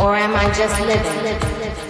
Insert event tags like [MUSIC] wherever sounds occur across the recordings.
Or am I just living?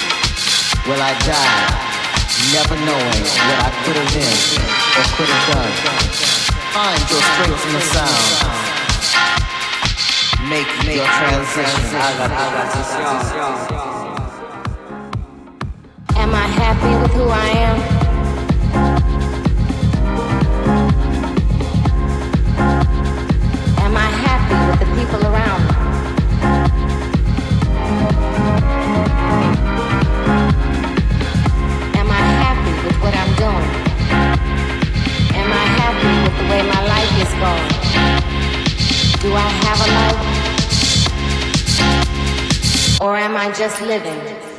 Will I die never knowing what I could have been or could have done? Find your strength in the sound. Make, your transition. Am I happy with who I? Am is going? Do I have a life? Or am I just living?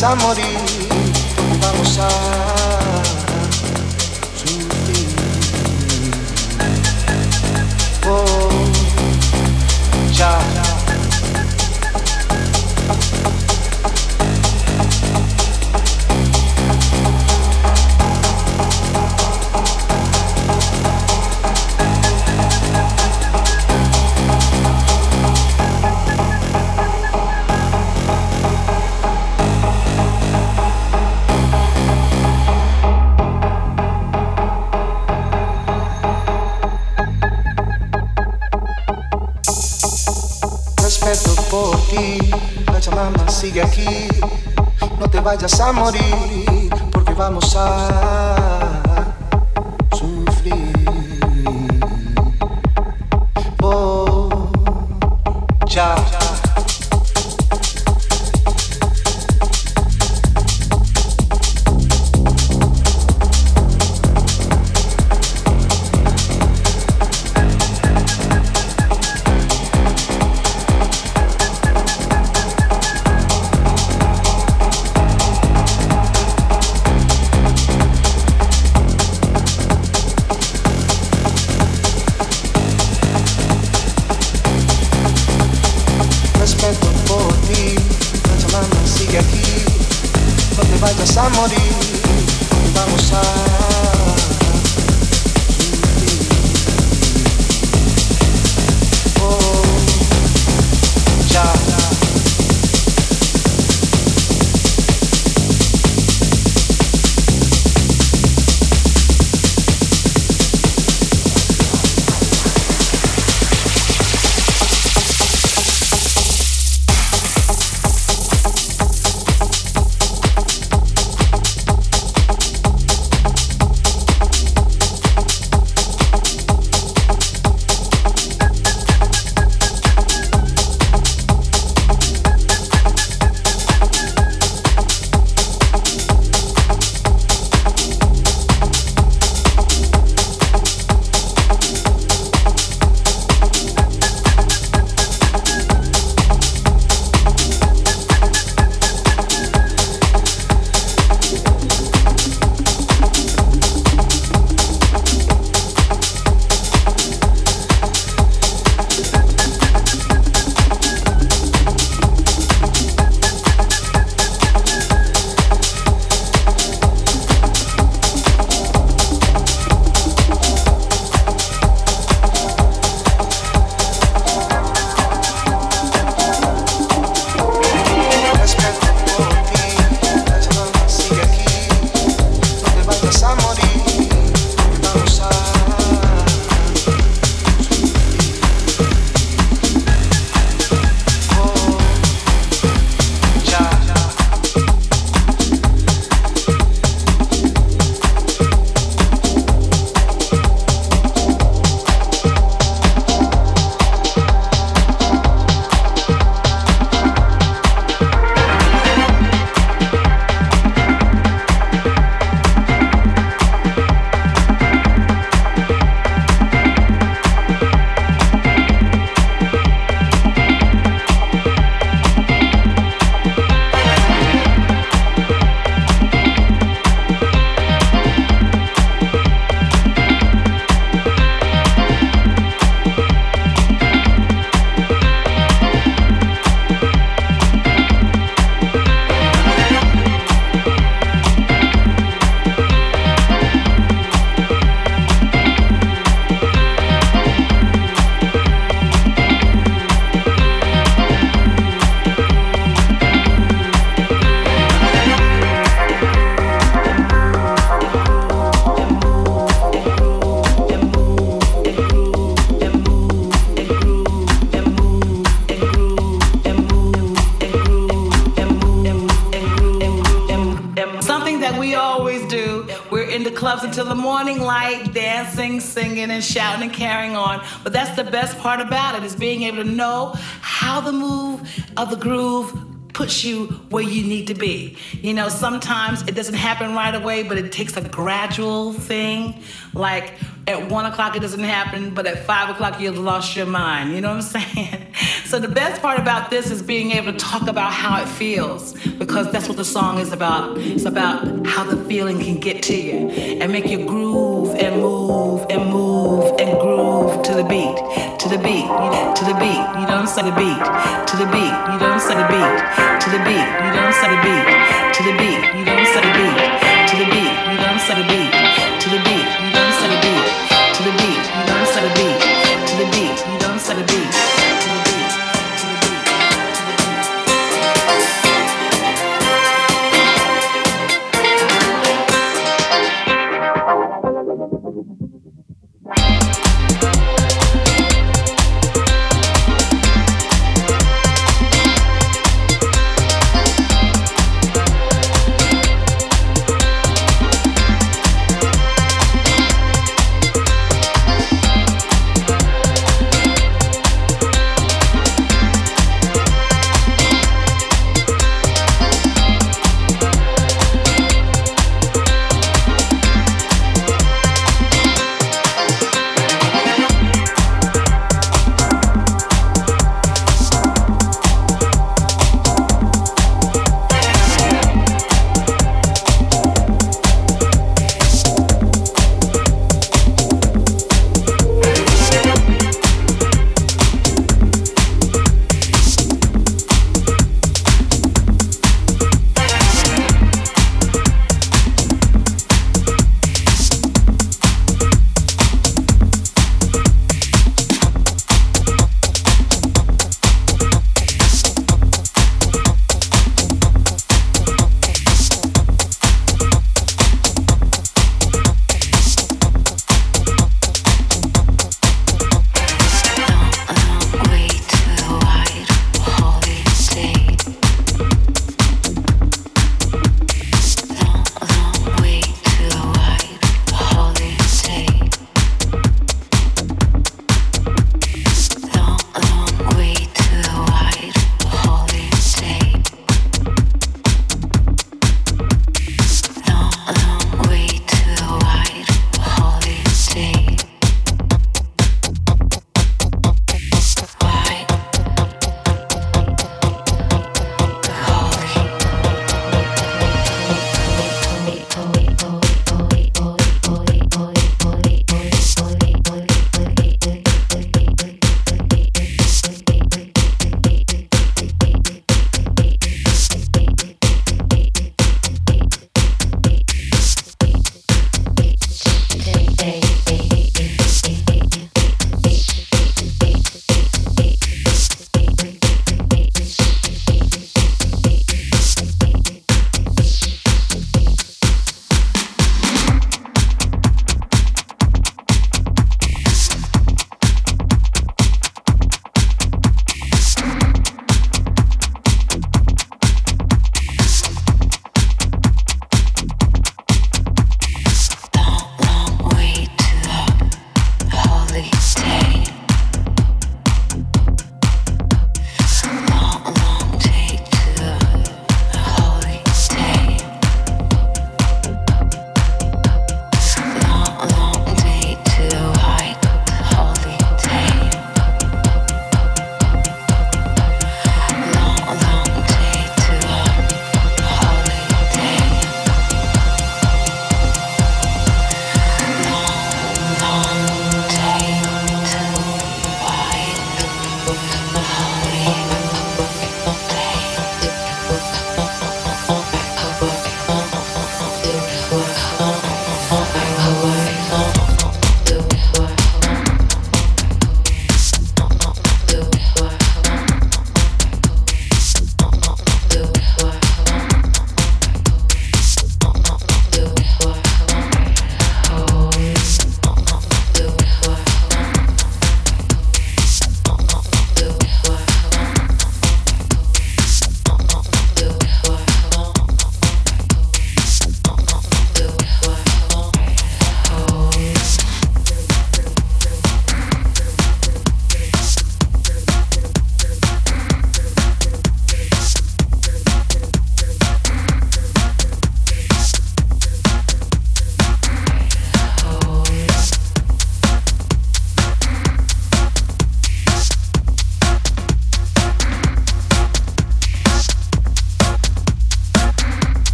pasamos vayas a morir, shouting the best part about it is being able to know how the move of the groove puts you where you need to be. You know, sometimes it doesn't happen right away, but it takes a gradual thing. Like at one o'clock it doesn't happen, but at five o'clock you've lost your mind. You know what I'm saying? [LAUGHS] So the best part about this is being able to talk about how it feels, because that's what the song is about. It's about how the feeling can get to you and make you groove and move and move the beat, to the beat, to the beat. You don't say the beat, to the beat. You don't say the beat, to the beat. You don't say the beat, to the beat. You don't say the beat, to the beat. You don't say the beat.